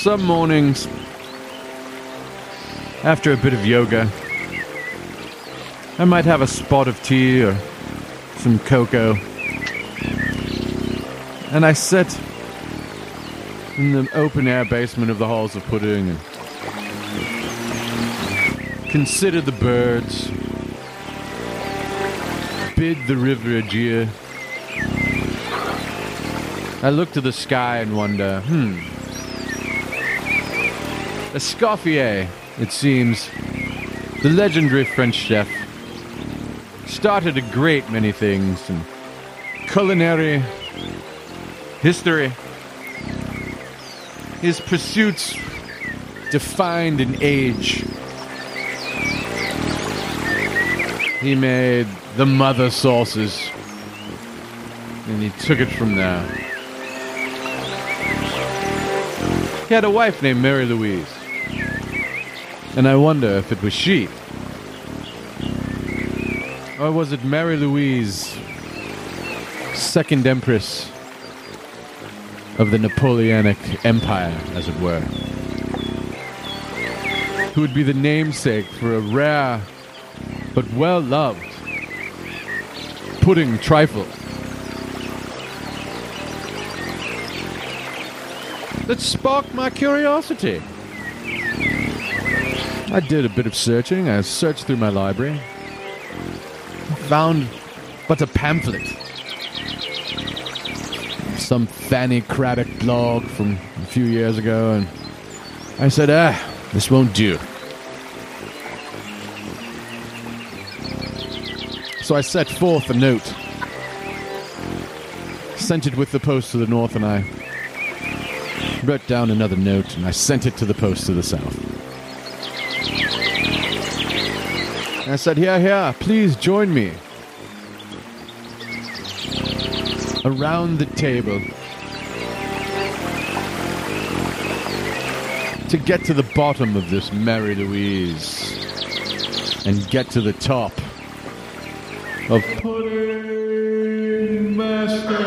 Some mornings, after a bit of yoga, I might have a spot of tea or some cocoa. And I sit in the open air basement of the halls of pudding and consider the birds, bid the river adieu. I look to the sky and wonder, hmm. Escoffier, it seems, the legendary French chef, started a great many things in culinary history. His pursuits defined an age. He made the mother sauces, and he took it from there. He had a wife named Mary Louise, and I wonder if it was she. Or was it Mary Louise, second empress of the Napoleonic Empire, as it were? Who would be the namesake for a rare but well loved pudding trifle. That sparked my curiosity. I did a bit of searching. I searched through my library. Found but a pamphlet. Some Fanny Cradock blog from a few years ago, and I said, ah, this won't do. So I set forth a note, sent it with the post to the north, and I wrote down another note, and I sent it to the post to the south. And I said, Here, here, please join me. Around the table. To get to the bottom of this Mary Louise and get to the top of Pudding Master.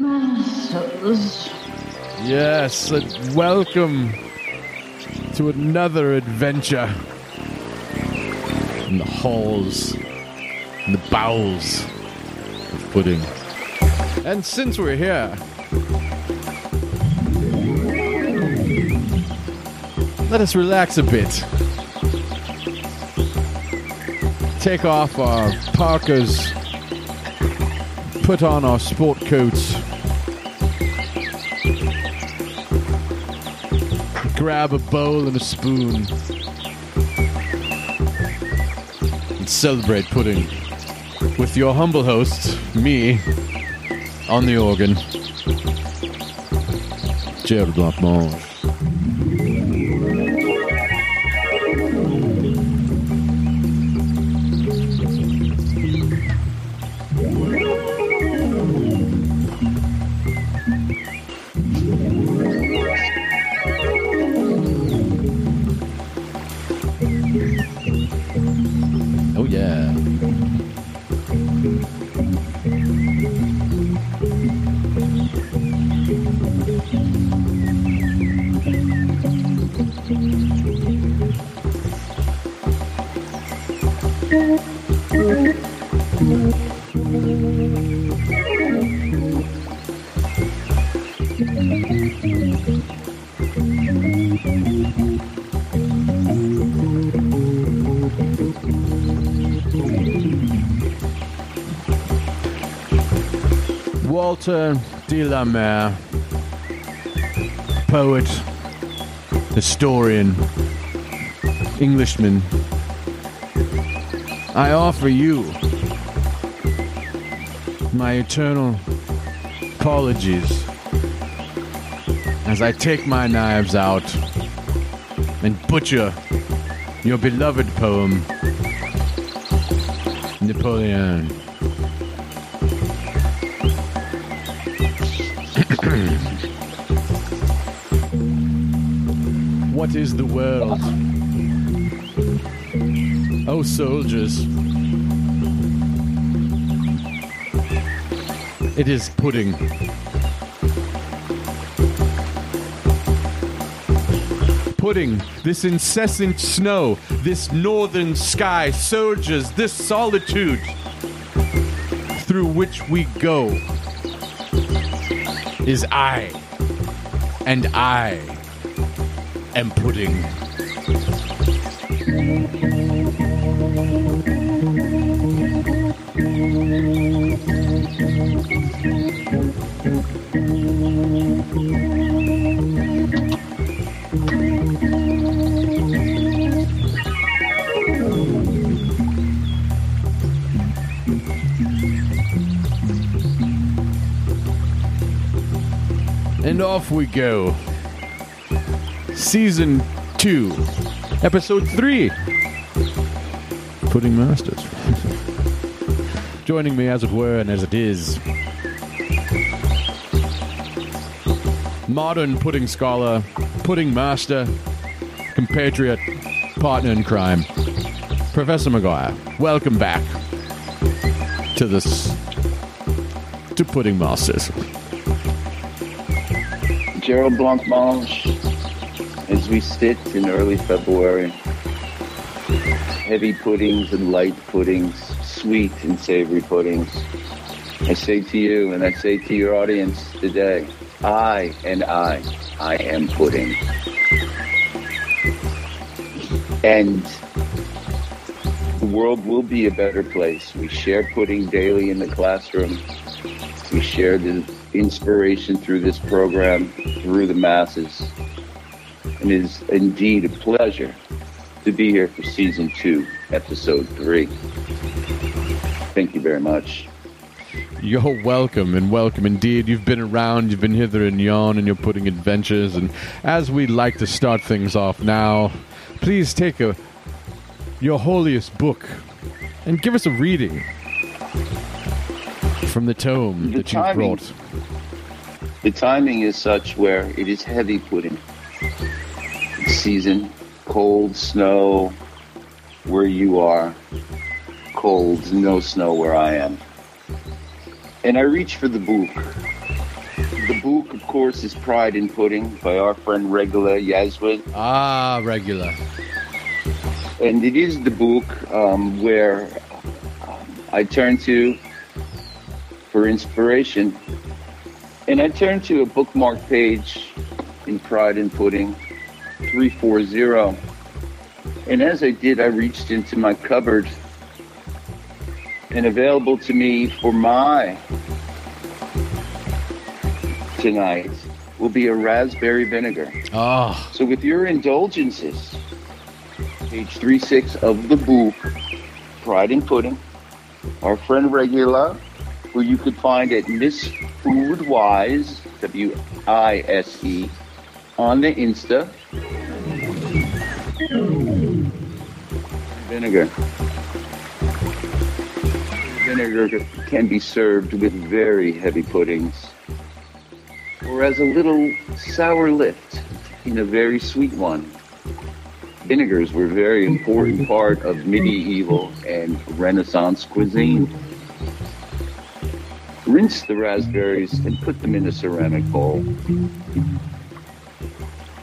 Masters. Yes, welcome to another adventure in the halls, in the bowels of pudding. And since we're here, let us relax a bit. Take off our parkas, put on our sport coats. Grab a bowl and a spoon and celebrate pudding with your humble host, me, on the organ, Gerald Blancmange. Walter de la Mare, poet, historian, Englishman. I offer you my eternal apologies as I take my knives out and butcher your beloved poem, Napoleon. what is the world? Oh, soldiers. It is pudding. Pudding, this incessant snow, this northern sky, soldiers, this solitude through which we go is I and I am pudding. And off we go. Season 2, Episode 3 Pudding Masters. Joining me, as it were, and as it is, modern pudding scholar, pudding master, compatriot, partner in crime, Professor McGuire. Welcome back to this. to Pudding Masters. Gerald Blancmange, we sit in early February, heavy puddings and light puddings, sweet and savory puddings. I say to you and I say to your audience today, I and I, I am pudding. And the world will be a better place. We share pudding daily in the classroom. We share the inspiration through this program, through the masses. And it is indeed a pleasure to be here for season two, episode three. Thank you very much. You're welcome and welcome indeed. You've been around, you've been hither and yon, and you're putting adventures. And as we like to start things off now, please take a your holiest book and give us a reading from the tome The that you timing- brought. The timing is such where it is heavy pudding. Season, cold snow where you are, cold, no snow where I am. And I reach for the book. The book, of course, is Pride and Pudding by our friend Regula Ysewijn. Ah, Regula. and it is the book um, where I turn to for inspiration. And I turn to a bookmark page in Pride and Pudding 340. And as I did, I reached into my cupboard and available to me for my tonight will be a raspberry vinegar. Ah, So, with your indulgences, page 36 of the book, Pride and Pudding, our friend Regula, who you could find at Miss Foodwise, W I S E, on the Insta. Vinegar. Vinegar can be served with very heavy puddings or as a little sour lift in a very sweet one. Vinegars were a very important part of medieval and Renaissance cuisine. Rinse the raspberries and put them in a ceramic bowl.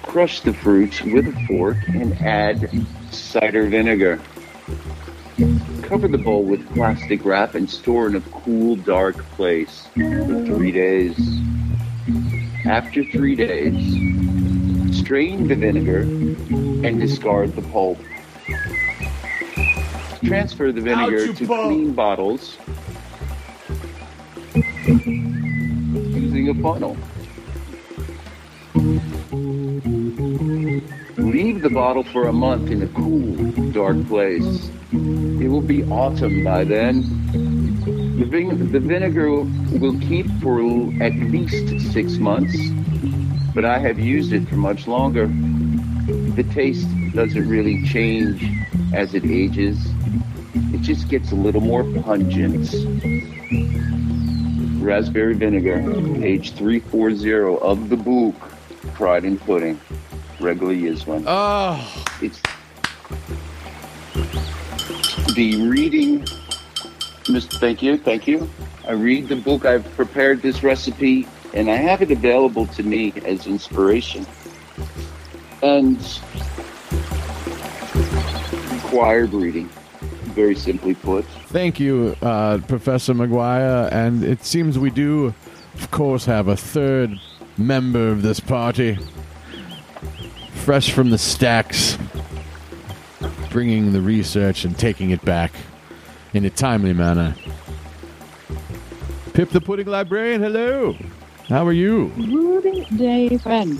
Crush the fruits with a fork and add cider vinegar. Cover the bowl with plastic wrap and store in a cool, dark place for three days. After three days, strain the vinegar and discard the pulp. Transfer the vinegar to pulp. clean bottles using a funnel. Leave the bottle for a month in a cool, dark place. It will be autumn by then. The, vin- the vinegar will keep for at least six months, but I have used it for much longer. The taste doesn't really change as it ages. It just gets a little more pungent. Raspberry vinegar, page 340 of the book, Pride and Pudding. Regular is one. oh, It's the reading. Mr. Thank you, thank you. I read the book. I've prepared this recipe, and I have it available to me as inspiration. and required reading. Very simply put. Thank you, uh, Professor McGuire. And it seems we do, of course, have a third member of this party. Fresh from the stacks, bringing the research and taking it back in a timely manner. Pip the Pudding Librarian, hello. How are you? Good day, friend.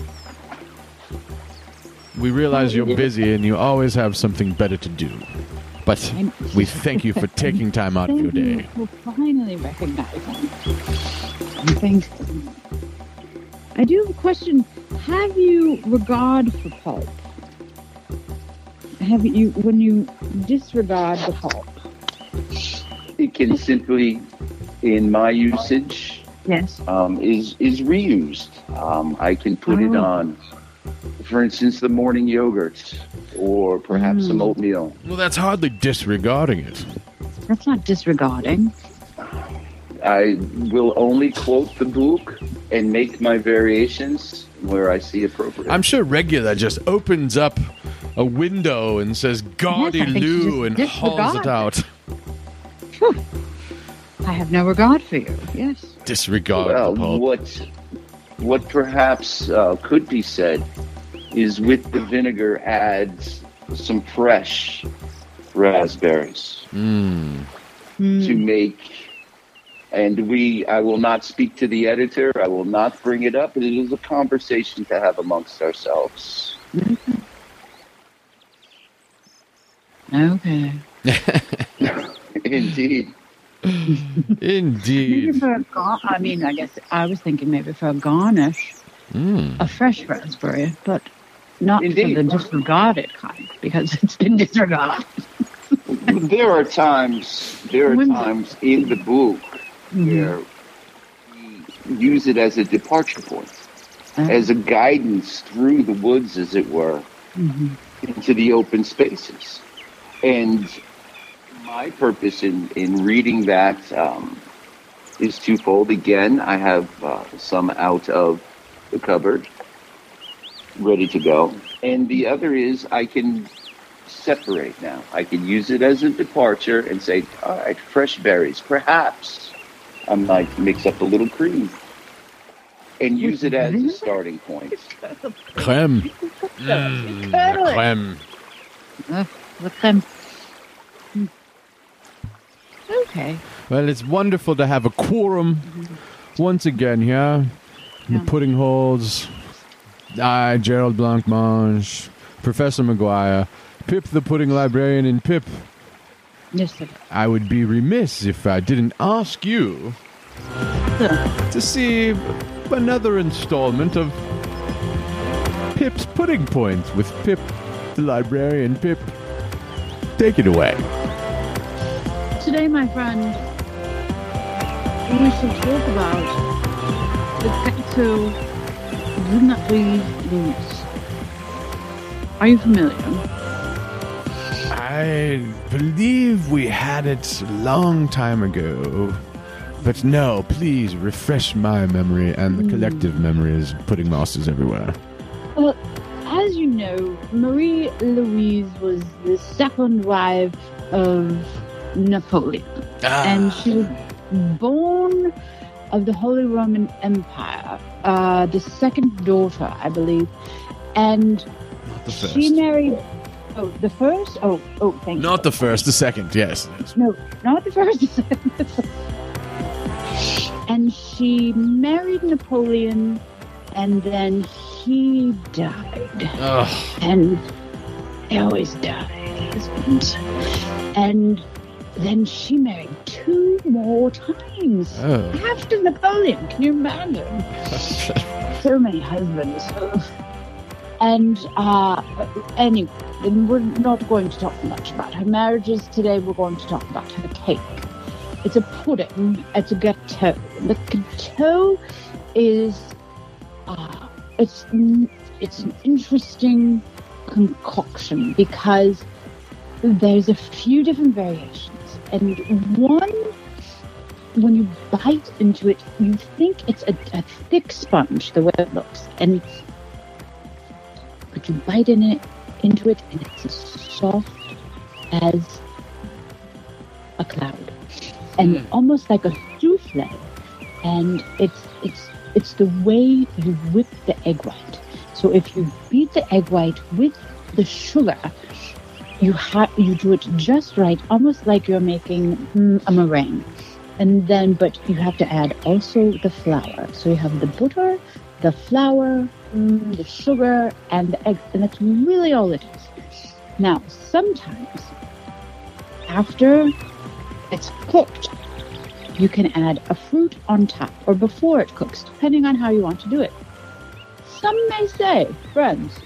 We realize you're busy and you always have something better to do. But we thank you for taking time out of your day. you for finally recognizing. Thanks. I do have a question. Have you regard for pulp? Have you, when you disregard the pulp? It can simply, in my usage, Yes. um, is is reused. Um, I can put it Oh. on, for instance, the morning yogurt, or perhaps some Mm. oatmeal. Well, that's hardly disregarding it. That's not disregarding. I will only quote the book and make my variations where I see appropriate. I'm sure Regula just opens up a window and says "Gaudy Yes, I Lou" and hauls it disregards out. I have no regard for you. Yes. Disregard well, the what what perhaps uh, could be said is with the vinegar adds some fresh raspberries Mm. To make. And we, I will not speak to the editor. I will not bring it up. It is a conversation to have amongst ourselves. Okay. Indeed. Maybe Indeed. for a gar- I mean, I guess I was thinking maybe for a garnish, Mm. a fresh raspberry, but not Indeed. for the disregarded kind because it's been disregarded. there are times there are times in the book where we use it as a departure point Uh, as a guidance through the woods as it were mhm. into the open spaces and my purpose in in reading that um, is twofold again i have uh, some out of the cupboard ready to go and the other is i can separate now. I can use it as a departure and say, all right, fresh berries. Perhaps I might mix up a little cream and use it as a starting point. Creme. Mm, Totally. creme. Ugh, look them. Hmm. Okay. Well, it's wonderful to have a quorum once again here. The Yeah. pudding holes. I, Gerald Blancmange, Professor McGuire, Pip the pudding librarian, and Pip. Yes, sir. I would be remiss if I didn't ask you to see another installment of Pip's Pudding Points with Pip the librarian. Pip, take it away. Today, my friend, we shall talk about the Gato Lunatri Lunis. Are you familiar? I believe we had it a long time ago. But no, please refresh my memory and the collective memories of pudding masters everywhere. Well, as you know, Marie Louise was the second wife of Napoleon. and she was born of the Holy Roman Empire, uh, the second daughter, I believe, and Not the she married. Oh, the first? Oh, oh, thank you. Not the first, the second, yes. yes. No, not the first. the second. and she married Napoleon, and then he died Ugh. and they always die, husbands. And then she married two more times Oh. after Napoleon. Can you imagine? so many husbands. And uh, anyway, we're not going to talk much about her marriages today. We're going to talk about her cake. It's a pudding. It's a gâteau. The gâteau is uh, it's it's an interesting concoction because there's a few different variations, and one when you bite into it, you think it's a, a thick sponge the way it looks, and but you bite in it into it, and it's as soft as a cloud, and Mm. almost like a souffle. And it's it's it's the way you whip the egg white. So if you beat the egg white with the sugar, you ha- you do it just right, almost like you're making mm, a meringue. And then, but you have to add also the flour. So you have the butter, the flour, Mm, the sugar, and the egg, and that's really all it is. Now, sometimes after it's cooked, you can add a fruit on top or before it cooks, depending on how you want to do it. Some may say, friends,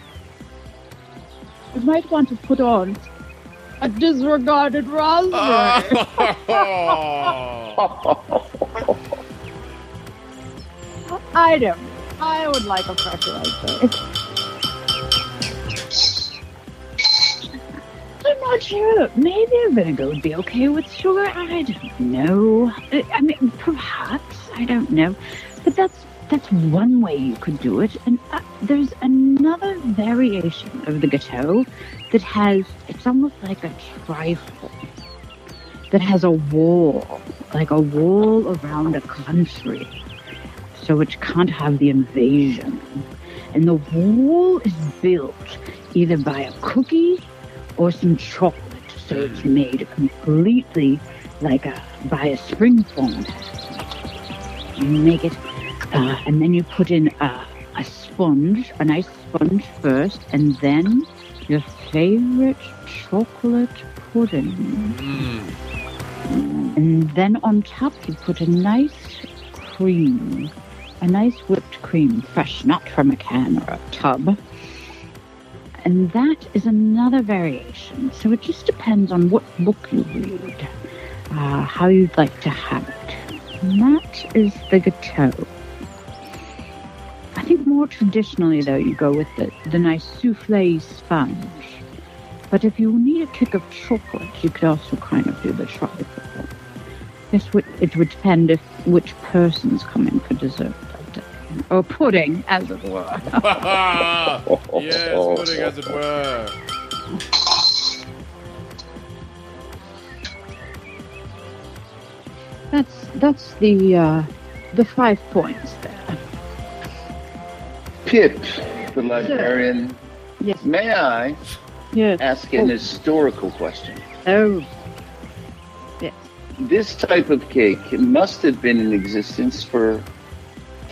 you might want to put on a disregarded raspberry. I don't. I would like a fresh raspberry. I'm not sure. Maybe a vinegar would be okay with sugar. I don't know. I I mean, perhaps. I don't know. But that's that's one way you could do it. And uh, there's another variation of the gâteau that has. It's almost like a trifle that has a wall, like a wall around a country, so it can't have the invasion. And the wall is built either by a cookie or some chocolate. So it's made completely like a by a spring form. You make it, uh, and then you put in a, a sponge, a nice sponge first, and then your favorite chocolate pudding. And then on top you put a nice cream, a nice whipped cream, fresh, not from a can or a tub. And that is another variation. So it just depends on what book you read, uh, how you'd like to have it. And that is the gâteau. I think more traditionally, though, you go with the, the nice souffle sponge. But if you need a kick of chocolate, you could also kind of do the chocolate. This would it would depend if which person's coming for dessert. Or pudding, as it were. yes, pudding as it were. That's that's the uh, the five points there. Pip, the librarian. Yes, May I yes. ask an historical question? Oh, Yes. This type of cake must have been in existence for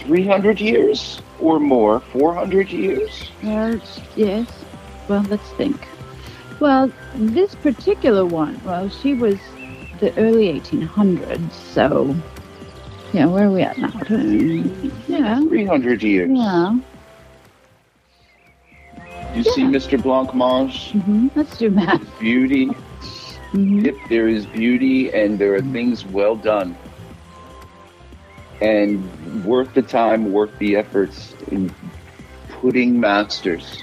300 years or more, 400 years? well, yes. Well, let's think. Well, this particular one. Well, she was the early 1800s, so yeah. Where are we at now? Yeah, 300 years. yeah. You see, Mr. Blancmange, hmm Let's do math. beauty. hmm If there is beauty and there are things well done and worth the time, worth the efforts in putting masters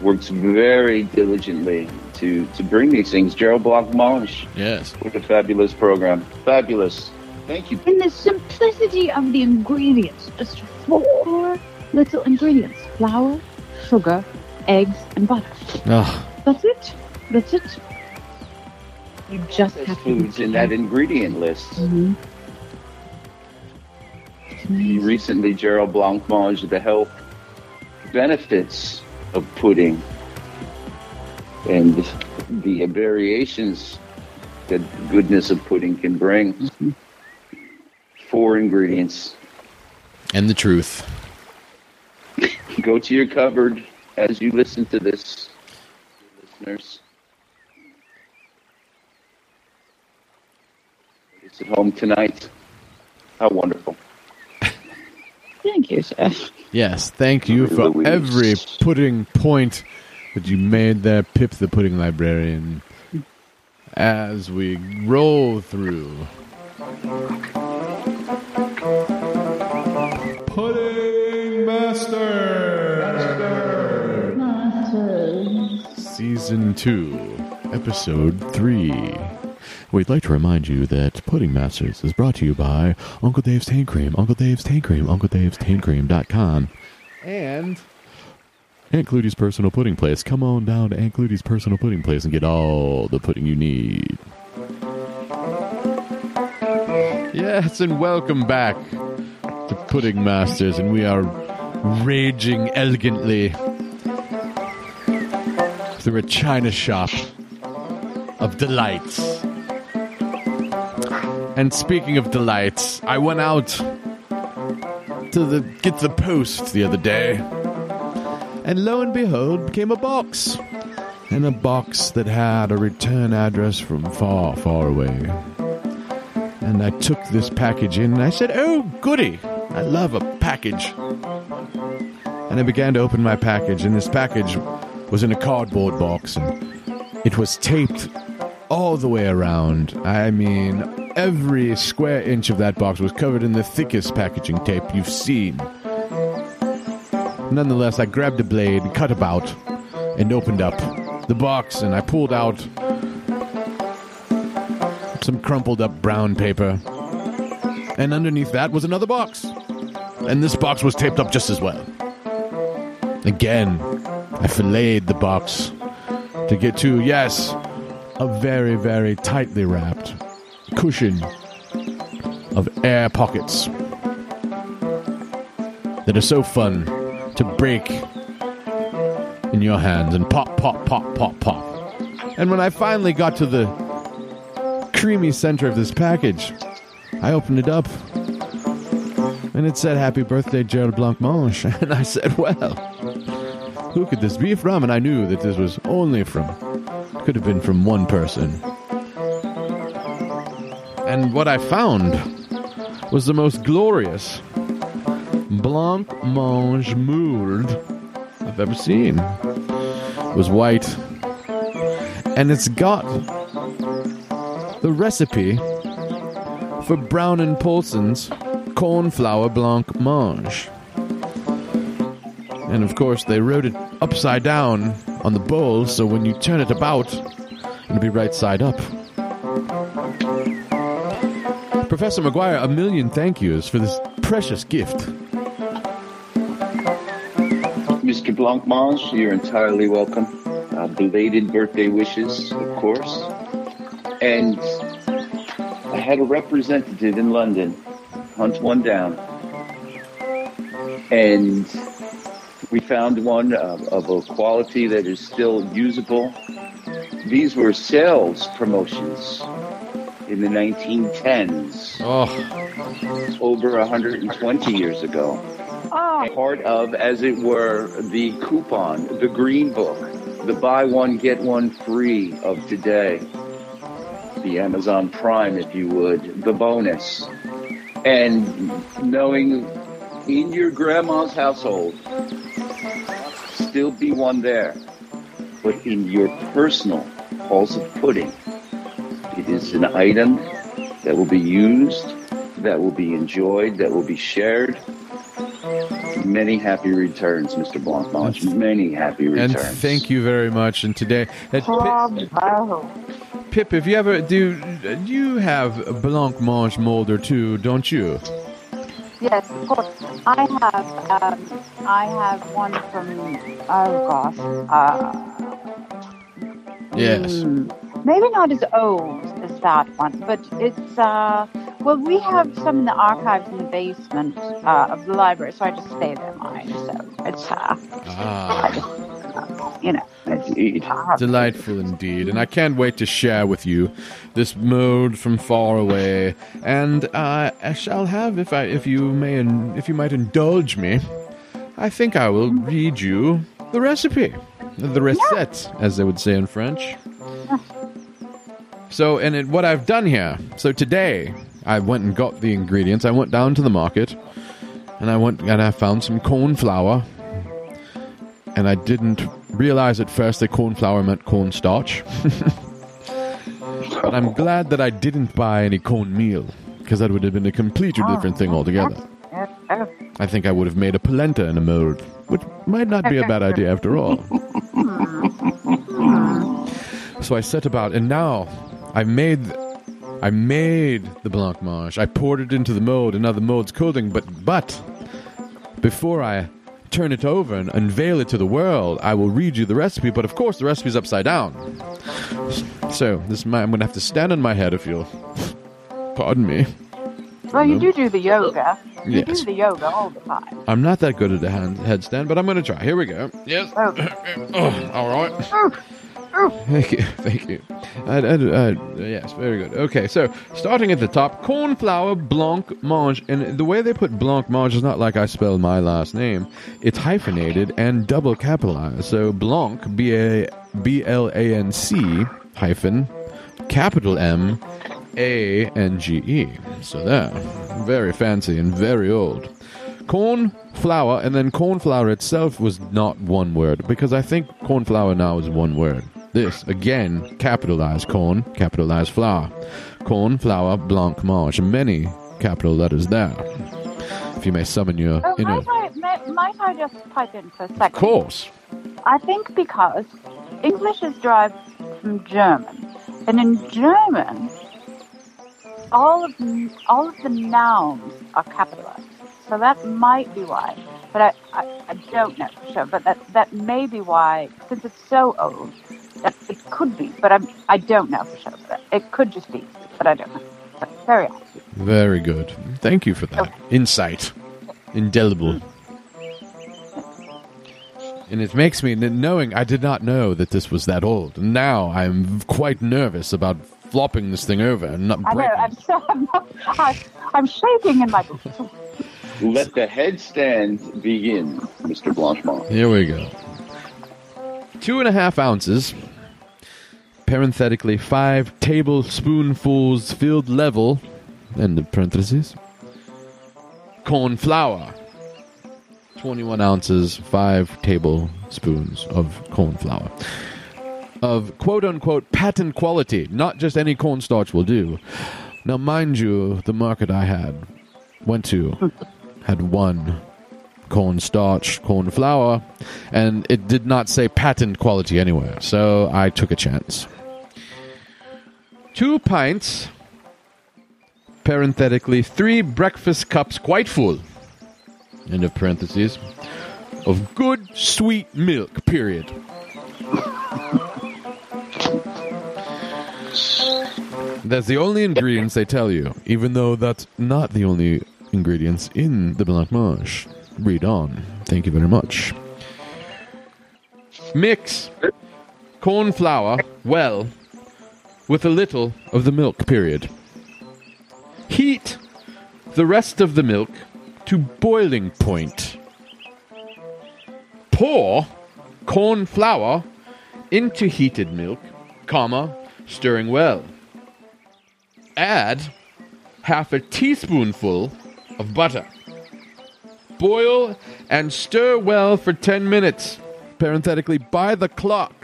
works very diligently to, to bring these things. Gerald Block Blancmange, Yes. what a fabulous program. Fabulous. Thank you. In the simplicity of the ingredients, just four little ingredients: flour, sugar, eggs, and butter. Oh, That's it. That's it. You just There's have to foods in that ingredient list. Mhm. Recently, Gerald Blancmange, the health benefits of pudding and the variations that the goodness of pudding can bring. Four ingredients. and the truth. Go to your cupboard as you listen to this, listeners. It's at home tonight. How wonderful. Thank you, sir. Yes, thank you for Louise. every pudding point that you made there, Pip the Pudding Librarian. As we roll through. Pudding Master! Master! Season 2, Episode 3. We'd like to remind you that Pudding Masters is brought to you by Uncle Dave's Taint Cream, Uncle Dave's Taint Cream, Uncle Dave's Taint Cream.com, and Aunt Clutie's Personal Pudding Place. Come on down to Aunt Clutie's Personal Pudding Place and get all the pudding you need. Yes, and welcome back to Pudding Masters, and we are raging elegantly through a china shop of delights. And speaking of delights, I went out to the get the post the other day, and lo and behold, came a box, and a box that had a return address from far, far away. And I took this package in, and I said, "Oh, goody! I love a package." And I began to open my package, and this package was in a cardboard box, and it was taped all the way around. I mean, every square inch of that box was covered in the thickest packaging tape you've seen. Nonetheless, I grabbed a blade, cut about, and opened up the box, and I pulled out some crumpled up brown paper. And underneath that was another box. And this box was taped up just as well. Again, I filleted the box to get to, yes, a very, very tightly wrapped cushion of air pockets that are so fun to break in your hands and pop, pop, pop, pop, pop. And when I finally got to the creamy center of this package, I opened it up and it said, Happy birthday, Gerald Blancmange. And I said, Well, who could this be from? And I knew that this was only from, could have been from one person. And what I found was the most glorious blanc mange mould I've ever seen. It was white, and it's got the recipe for Brown and Polson's cornflower blanc mange. And of course, they wrote it upside down on the bowl, so when you turn it about, it'll be right side up. Professor McGuire, a million thank yous for this precious gift. Mr. Blancmange, you're entirely welcome. Uh, belated birthday wishes, of course. And I had a representative in London hunt one down. And we found one of, of a quality that is still usable. These were sales promotions in the 1910s, Oh, over 120 years ago. Oh, Part of, as it were, the coupon, the green book, the buy one, get one free of today, the Amazon Prime, if you would, the bonus. And knowing in your grandma's household, still be one there, but in your personal halls of pudding, it is an item that will be used, that will be enjoyed, that will be shared. Many happy returns, Mr. Blancmange. Many happy returns. and returns. thank you very much. And today, uh, Pip. Pip, if you ever do, you have a blanc mange mold or two, don't you? Yes, of course. I have, um, I have one from, oh gosh, uh, Yes. hmm, maybe not as old as that one, but it's, uh, well, we have some in the archives in the basement uh, of the library, so I just stay there mine. So it's, uh, Ah, you know, it's, Indeed. I have- delightful indeed. And I can't wait to share with you this mode from far away. And uh, I shall have, if I, if you may, if you might indulge me, I think I will read you the recipe, the recette, as they would say in French. So, and it, what I've done here. So today, I went and got the ingredients. I went down to the market, and I went and I found some corn flour. And I didn't realize at first that corn flour meant cornstarch. but I'm glad that I didn't buy any corn meal, because that would have been a completely different thing altogether. I think I would have made a polenta in a mold, which might not be a bad idea after all. so I set about, and now I made, I made the blancmange. I poured it into the mold, and now the mold's cooling. But but before I turn it over and unveil it to the world, I will read you the recipe. But of course, the recipe's upside down. So this might, I'm going to have to stand on my head if you'll pardon me. Well, you do do the yoga. You Yes. do the yoga all the time. I'm not that good at a hand, headstand, but I'm going to try. Here we go. Yes. Oh. Oh, all right. Oh, oh. Thank you, thank you. I, I, I- yes, very good. Okay, so starting at the top, corn flour blanc mange, and the way they put blanc mange is not like I spell my last name. It's hyphenated and double capitalized. So blanc, b a b l a n c hyphen capital M A N G E. So there, very fancy and very old. Corn flour, and then corn flour itself was not one word because I think corn flour now is one word. This again, capitalized corn, capitalized flour, corn flour blanc mange. Many capital letters there. If you may summon your Oh, inner, might, I, might, I just pipe in for a second? of course. I think because English is derived from German, and in German, all of the, all of the nouns are capitalized. So that might be why, but I, I, I don't know for sure. But that, that may be why, since it's so old, it could be. But I'm, I don't know for sure. But it could just be, but I don't know. But very odd. Very good. Thank you for that insight. Indelible. Hmm. And it makes me knowing I did not know that this was that old. Now I'm quite nervous about flopping this thing over and not I know. breaking. I'm so I'm, not, I, I'm shaking in my boots. Let the headstand begin, Mr. Blanchemont. Here we go. Two and a half ounces. Parenthetically, five tablespoonfuls filled level. End of parentheses. Corn flour. 21 ounces, five tablespoons of corn flour. Of quote unquote patent quality. Not just any cornstarch will do. Now, mind you, the market I had went to had one cornstarch, corn flour, and it did not say patent quality anywhere, so I took a chance. Two pints, parenthetically, three breakfast cups quite full, end of parentheses, of good sweet milk, period. That's the only ingredients they tell you, even though that's not the only ingredients in the blancmange. Read on. Thank you very much. Mix corn flour well with a little of the milk, period. Heat the rest of the milk to boiling point. Pour corn flour into heated milk, comma, stirring well. Add half a teaspoonful of butter. Boil and stir well for 10 minutes, parenthetically by the clock.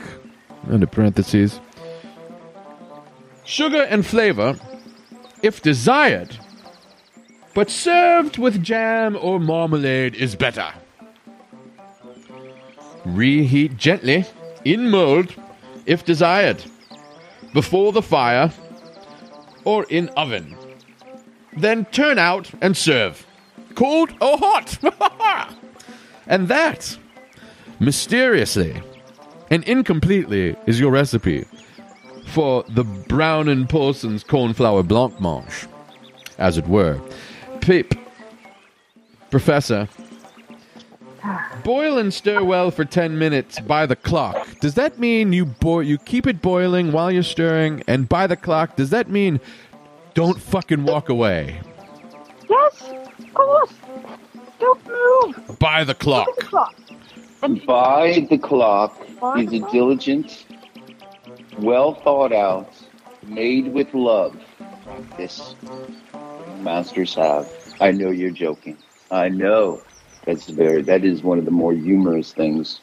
Under parentheses. Sugar and flavor, if desired, but served with jam or marmalade is better. Reheat gently in mold, if desired, before the fire or in oven. Then turn out and serve. Cold or hot. and that, mysteriously and incompletely, is your recipe for the Brown and Polson's cornflower blancmange, as it were. Pip, Professor, boil and stir well for 10 minutes by the clock. Does that mean you boil you keep it boiling while you're stirring and by the clock does that mean don't fucking walk away? Yes, of course. Don't move. By the clock. Look at the clock. And By the clock By is the a clock? diligent, well thought out, made with love This masters have. I know you're joking. I know. That's very that is one of the more humorous things.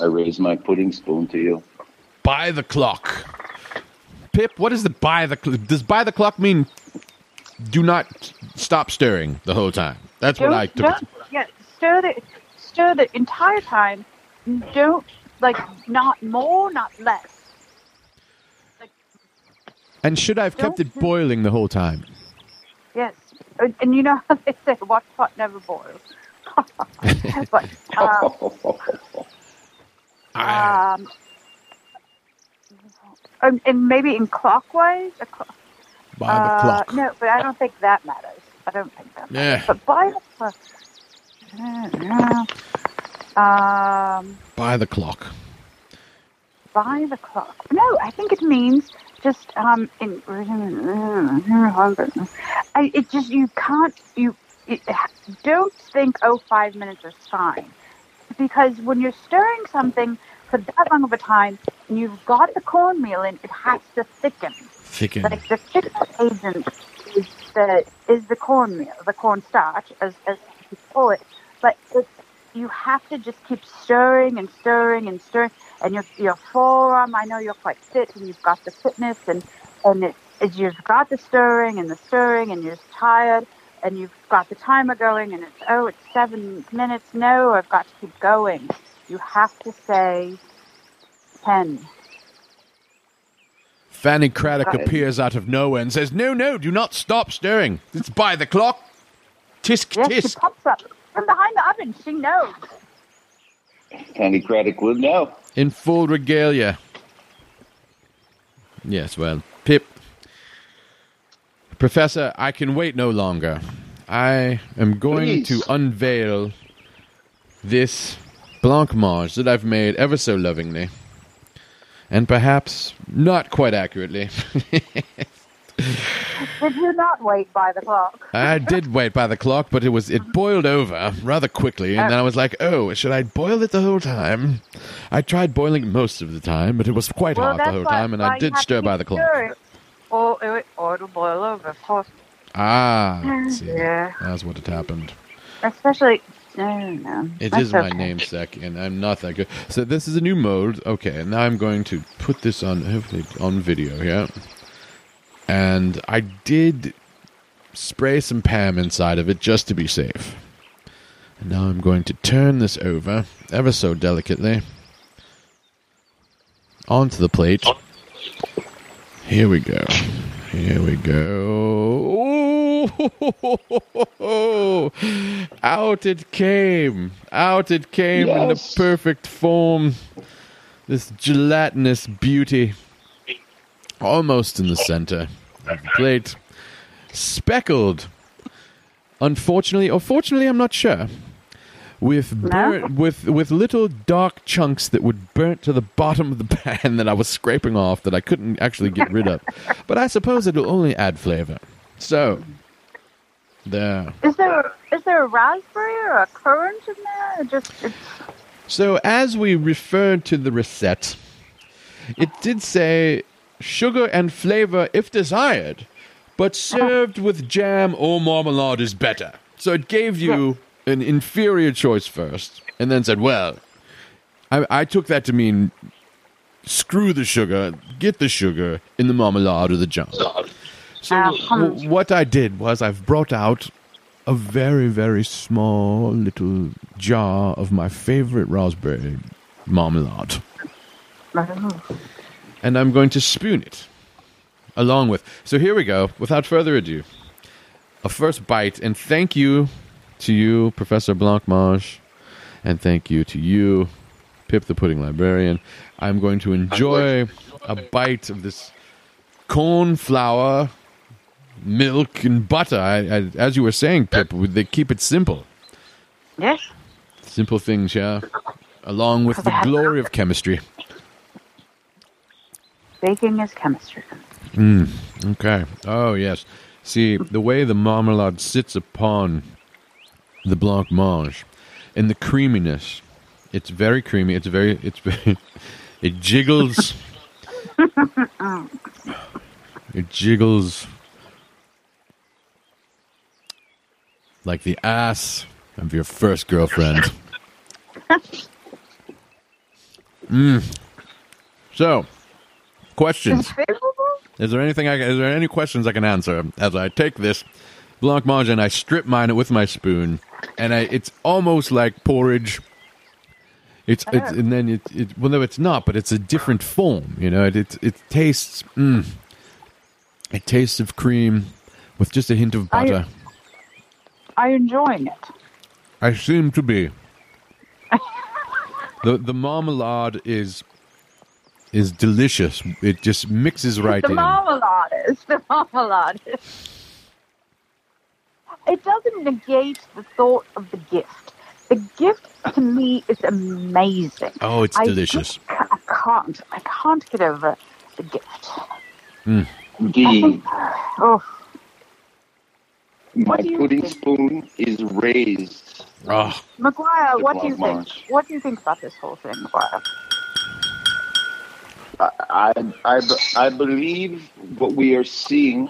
I raise my pudding spoon to you. By the clock. Pip, what is the by the cl- does by the clock mean do not stop stirring the whole time? That's what don't, I took. don't yeah, stir the stir the entire time. Don't like not more, not less. Like And should I have kept it boiling the whole time? yes, and, and you know how they say, "What pot never boils." but uh, um, and, and maybe in clockwise. By the uh, clock. No, but I don't think that matters. I don't think that. Matters. Yeah. But by the clock. Um, By the clock. by the clock. No, I think it means just um in. I, it just you can't you it, don't think oh five minutes is fine because when you're stirring something for that long of a time and you've got the cornmeal in, it has to thicken. Thicken. Like the thickening agent is the is the cornmeal, the cornstarch, as as you call it. But it's you have to just keep stirring and stirring and stirring. And your your forearm, I know you're quite fit and you've got the fitness and and it, it you've got the stirring and the stirring and you're tired and you've got the timer going and it's oh it's seven minutes. No, I've got to keep going. You have to say ten. Fanny Cradock Right. appears out of nowhere and says, No, no, do not stop stirring. It's by the clock. Tisk, Yes, she tisk. pops up from behind the oven. She knows. Fanny Cradock would know. In full regalia. Yes, well, Pip. Professor, I can wait no longer. I am going Please. to unveil this blancmange that I've made ever so lovingly. And perhaps not quite accurately. Did you not wait by the clock? I did wait by the clock, but it was it boiled over rather quickly, and then I was like, "Oh, should I boil it the whole time?" I tried boiling most of the time, but it was quite Well, hot the whole time, and I did stir by the clock. stirring. Or, or, or it'll boil over, of course. Ah, see. Yeah. that's what had happened. Especially, no, no. It That's is my okay. namesake, and I'm not that good. So this is a new mode. Okay, and now I'm going to put this on hopefully on video here. And I did spray some Pam inside of it just to be safe. And now I'm going to turn this over ever so delicately onto the plate. Here we go. Here we go. Oh, out it came. Out it came in the perfect form. This gelatinous beauty. Almost in the center plate. Speckled. Unfortunately, or fortunately, I'm not sure. With burnt, with with little dark chunks that would burnt to the bottom of the pan that I was scraping off that I couldn't actually get rid of. But I suppose it'll only add flavor. So, there. Is there is there a raspberry or a currant in there? Just it's, So, as we referred to the reset, it did say sugar and flavor if desired, but served with jam or marmalade is better. So, it gave you an inferior choice first, and then said, well, I, I took that to mean screw the sugar, get the sugar in the marmalade or the jam. So, Ah, w- what I did was I've brought out a very, very small little jar of my favorite raspberry marmalade. And I'm going to spoon it along with. So here we go. Without further ado, a first bite. And thank you to you, Professor Blancmange. And thank you to you, Pip the Pudding Librarian. I'm going to enjoy a bite of this corn flour, milk, and butter. I, I, as you were saying, Pip, they keep it simple. yes. Simple things, yeah. Along with the glory of chemistry. Baking is chemistry. Okay. Oh, yes. See, the way the marmalade sits upon the blancmange and the creaminess, it's very creamy. It's very, it's very, it jiggles. it jiggles like the ass of your first girlfriend. mm. So, questions. Is there anything I is there any questions I can answer as I take this blancmange and I strip mine it with my spoon and I it's almost like porridge. It's, it's and then it, it well no it's not but it's a different form you know it it, it tastes mm, it tastes of cream with just a hint of butter. Are you enjoying it? I seem to be. the the marmalade is is delicious. It just mixes right the in. marmalade is the marmalade. It doesn't negate the thought of the gift. The gift to me is amazing. oh, it's I delicious. just I can't. I can't get over the gift. Mm. Indeed, Oh, my pudding think? spoon is raised. Oh, McGuire, what do you think? blancmange. What do you think about this whole thing, McGuire? I, I, I, believe what we are seeing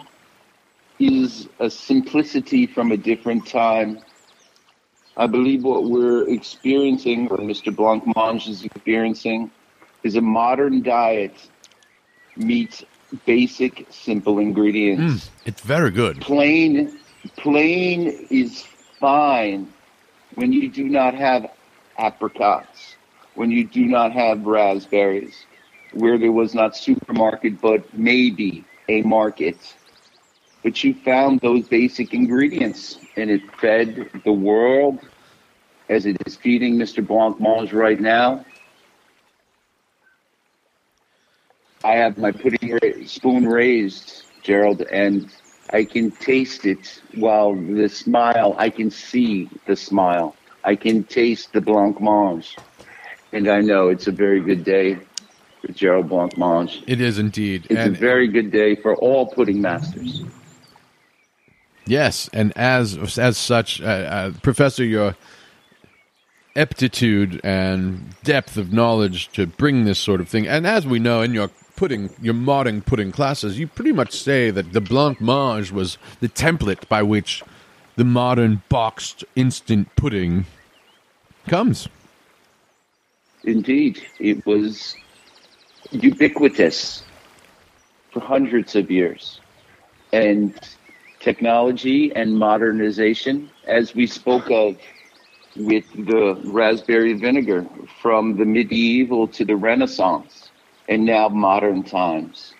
is a simplicity from a different time. I believe what we're experiencing, what Mr. Blancmange is experiencing, is a modern diet meets basic, simple ingredients. mm, it's very good. Plain, plain is fine when you do not have apricots, when you do not have raspberries, where there was not supermarket, but maybe a market. But you found those basic ingredients, and it fed the world as it is feeding Mr. Blancmange right now. I have my pudding ra- spoon raised, Gerald, and I can taste it while the smile, I can see the smile. I can taste the blancmange. And I know it's a very good day Gerald Blancmange. It is indeed. It's and a very good day for all pudding masters. yes, and as as such, uh, uh, Professor, your aptitude and depth of knowledge to bring this sort of thing, and as we know in your pudding, your modern pudding classes, you pretty much say that the blancmange was the template by which the modern boxed instant pudding comes. Indeed, it was ubiquitous for hundreds of years. And technology and modernization, as we spoke of with the raspberry vinegar from the medieval to the Renaissance and now modern times.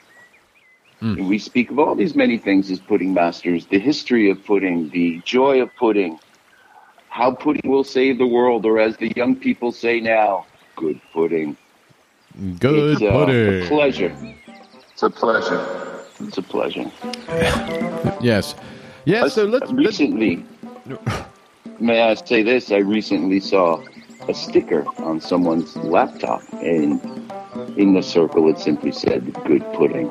And we speak of all these many things as pudding masters the history of pudding, the joy of pudding, how pudding will save the world, or as the young people say now, good pudding. Good it's, uh, a pleasure. It's a pleasure. It's a pleasure. Yes. Yes, so let's, let's recently, may I say this? I recently saw a sticker on someone's laptop, and in the circle it simply said "Good pudding."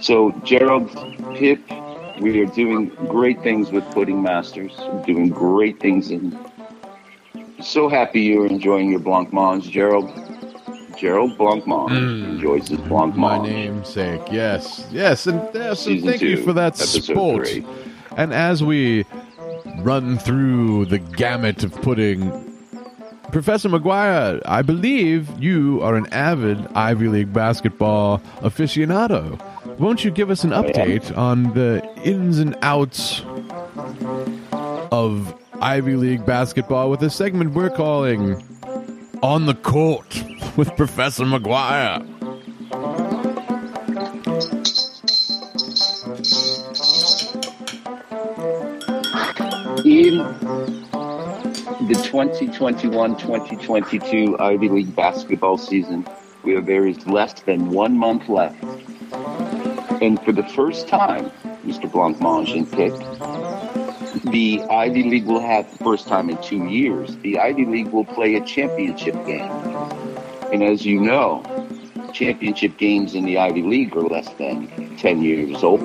So, Gerald Pip, we are doing great things with Pudding Masters. We're doing great things, and so happy you're enjoying your blancmange, Gerald. Gerald Blancmange hmm. enjoys his blancmange. my namesake. Yes, yes, and uh, yes, and Season thank you for that sport. three. And as we run through the gamut of pudding, Professor McGuire, I believe you are an avid Ivy League basketball aficionado. Won't you give us an update on the ins and outs of Ivy League basketball with a segment we're calling On the Court with Professor McGuire? In the 2021-2022 Ivy League basketball season, we have there is less than one month left. And for the first time, Mr. Blancmange and Pick, the Ivy League will have, first time in two years, the Ivy League will play a championship game. And as you know, championship games in the Ivy League are less than 10 years old.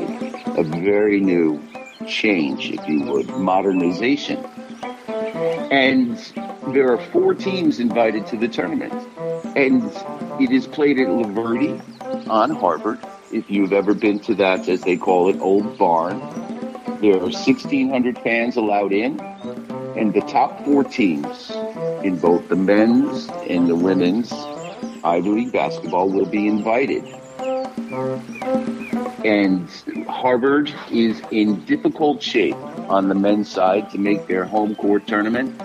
A very new change, if you would, modernization. And there are four teams invited to the tournament. And it is played at Lavietes on Harvard. If you've ever been to that, as they call it, old barn, there are 1,600 fans allowed in. And the top four teams in both the men's and the women's Ivy League basketball will be invited. And Harvard is in difficult shape on the men's side to make their home court tournament.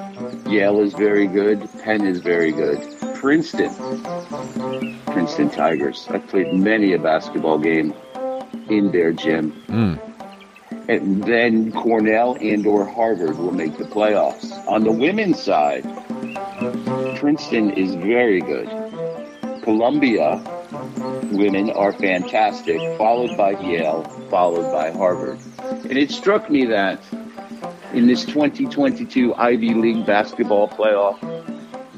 Yale is very good. Penn is very good. Princeton, Princeton Tigers. I've played many a basketball game in their gym. Hmm. And then Cornell and or Harvard will make the playoffs. On the women's side, Princeton is very good. Columbia women are fantastic, followed by Yale, followed by Harvard. And it struck me that in this 2022 Ivy League basketball playoff,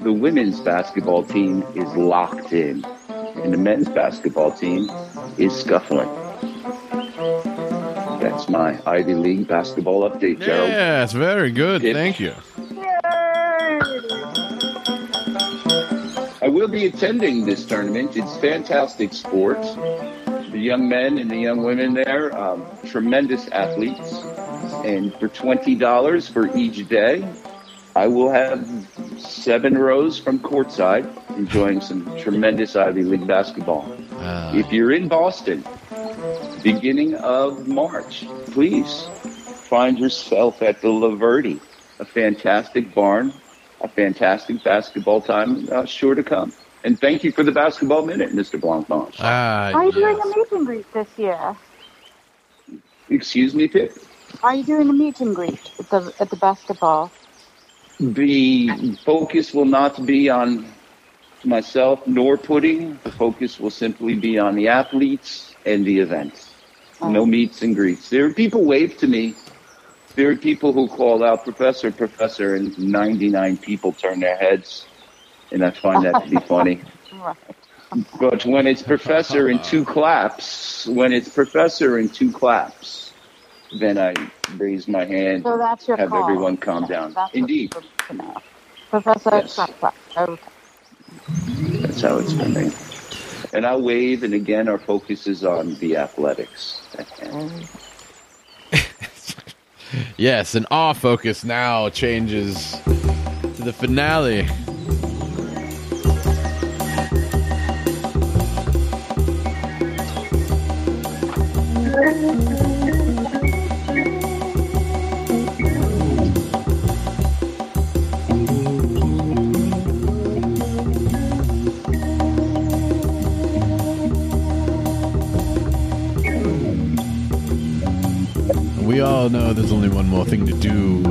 the women's basketball team is locked in, and the men's basketball team is scuffling. That's my Ivy League basketball update, Gerald. Yes, very good. Thank you. I will be attending this tournament. It's fantastic sport. The young men and the young women there, um, tremendous athletes. And for $20 for each day, I will have seven rows from courtside enjoying some tremendous Ivy League basketball. Uh, If you're in Boston, beginning of March, please find yourself at the Lavietes, a fantastic barn, a fantastic basketball time uh, sure to come. And thank you for the basketball minute, Mr. Blancmange. ah, Are you doing a meet and greet this year? Excuse me, Pip. Are you doing a meet and greet at the at the basketball? The focus will not be on myself nor pudding. The focus will simply be on the athletes and the events. Oh. No meets and greets. There are people wave to me. There are people who call out professor, professor, and 99 people turn their heads. And I find that to be funny. Right. But when it's professor in two claps, when it's professor in two claps, then I raise my hand, So that's your have call. everyone calm down. That's Indeed. we need to know. Professor Yes. clap, clap. Okay. That's how it's been. And I'll wave, and again, our focus is on the athletics. Yes, and our focus now changes to the finale. Know there's only one more thing to do.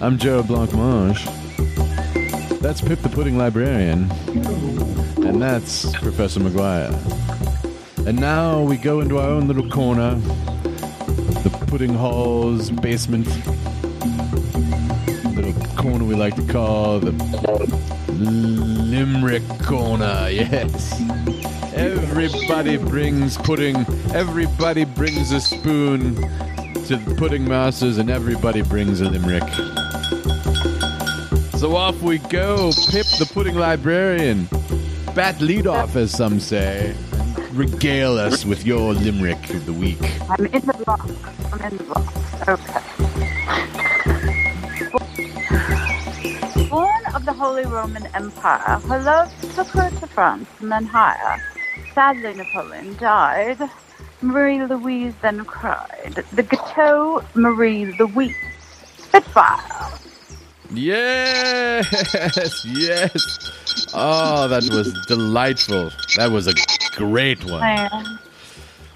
I'm Joe Blancmange. That's Pip the Pudding Librarian. And that's Professor McGuire. And now we go into our own little corner. The Pudding Hall's basement like to call the Limerick corner. Yes. Everybody brings pudding. Everybody brings a spoon to the pudding masters, and everybody brings a limerick. So off we go. Pip, the pudding librarian. Bat lead off, as some say. Regale us with your limerick of the week. I'm in the box. I'm in the box. Okay. Roman Empire, her love took her to France and then higher. Sadly, Napoleon died. Marie Louise then cried. The Gateau Marie Louise. Spitfire. Yes, yes. Oh, that was delightful. That was a great one. Man.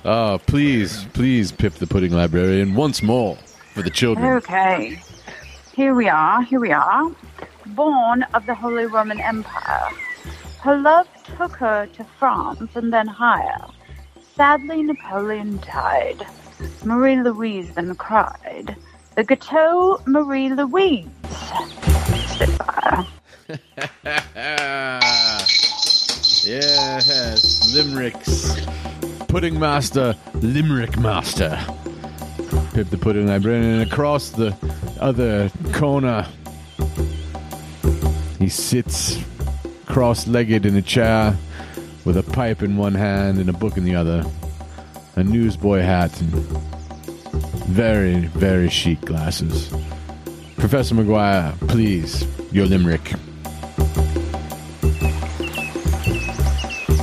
Oh, please, please, Pip the Pudding Librarian, once more for the children. Okay. Here we are, here we are. Born of the Holy Roman Empire. Her love took her to France and then higher. Sadly, Napoleon died. Marie Louise then cried. The Gateau Marie Louise. Yes, limericks. Pudding Master, Limerick Master. Pip the Pudding Librarian, and across the other corner, he sits cross legged in a chair with a pipe in one hand and a book in the other, a newsboy hat, and very, very chic glasses. Professor McGuire, please, your limerick.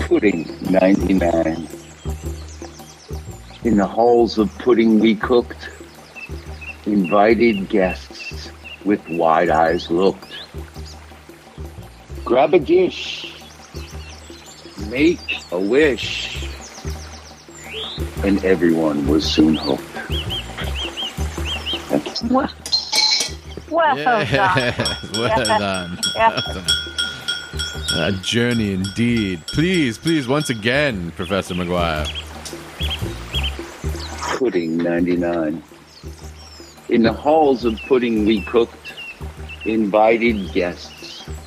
Pudding 99. In the halls of pudding we cooked, invited guests with wide eyes looked. Grab a dish, make a wish, and everyone was soon hooked. Thank you. Well, well done. Well Yeah. done. Yeah. Well done. A journey indeed. Please, please, once again, Professor McGuire. Pudding 99. In the halls of pudding we cooked, invited guests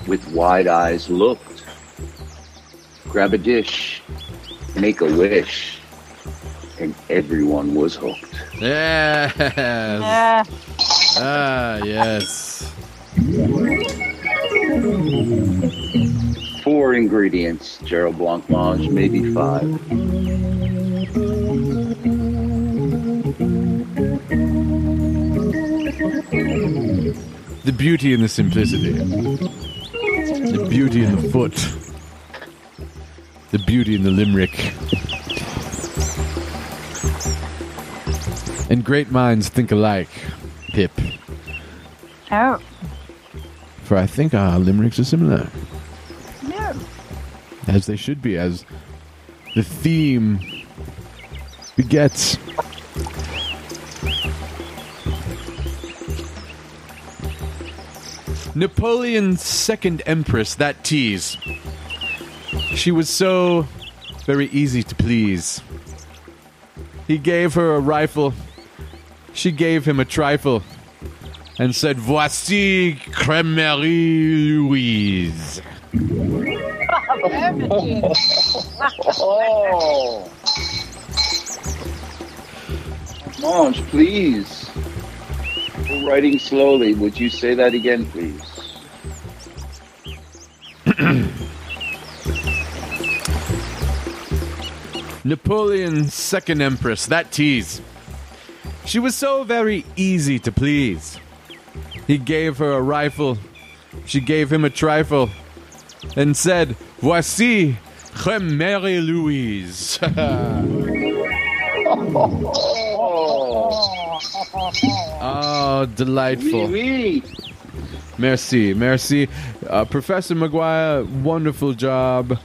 with wide eyes looked. Grab a dish, make a wish, and everyone was hooked. Yes. Yeah. Ah, yes. Four ingredients, Gerald Blancmange, maybe five. The beauty and the simplicity. The beauty in the foot. The beauty in the limerick. And great minds think alike, Pip. Oh, For I think our limericks are similar, no. as they should be, as the theme begets. Napoleon's second empress, that tease. She was so very easy to please. He gave her a rifle. She gave him a trifle and said, Voici Creme Marie Louise. Oh! oh. Mange, please. We're writing slowly. Would you say that again, please? Napoleon's second empress, that tease. She was so very easy to please. He gave her a rifle, she gave him a trifle, and said, Voici Mary Louise. oh, delightful. Oui, oui. Merci, merci. Uh, Professor McGuire, wonderful job.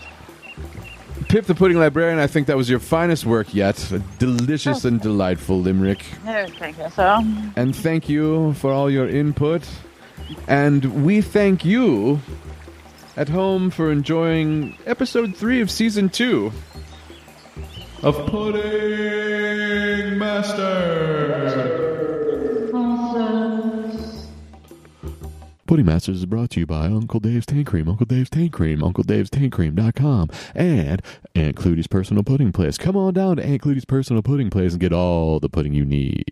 Pip the Pudding Librarian, I think that was your finest work yet. A delicious oh. and delightful limerick. No, thank you, sir. And thank you for all your input. And we thank you at home for enjoying episode three of season two of Pudding Master. Pudding Masters is brought to you by Uncle Dave's Taint Cream, Uncle Dave's Taint Cream, Uncle Dave's Taint Cream.com, and Aunt Clutie's Personal Pudding Place. Come on down to Aunt Clutie's Personal Pudding Place and get all the pudding you need.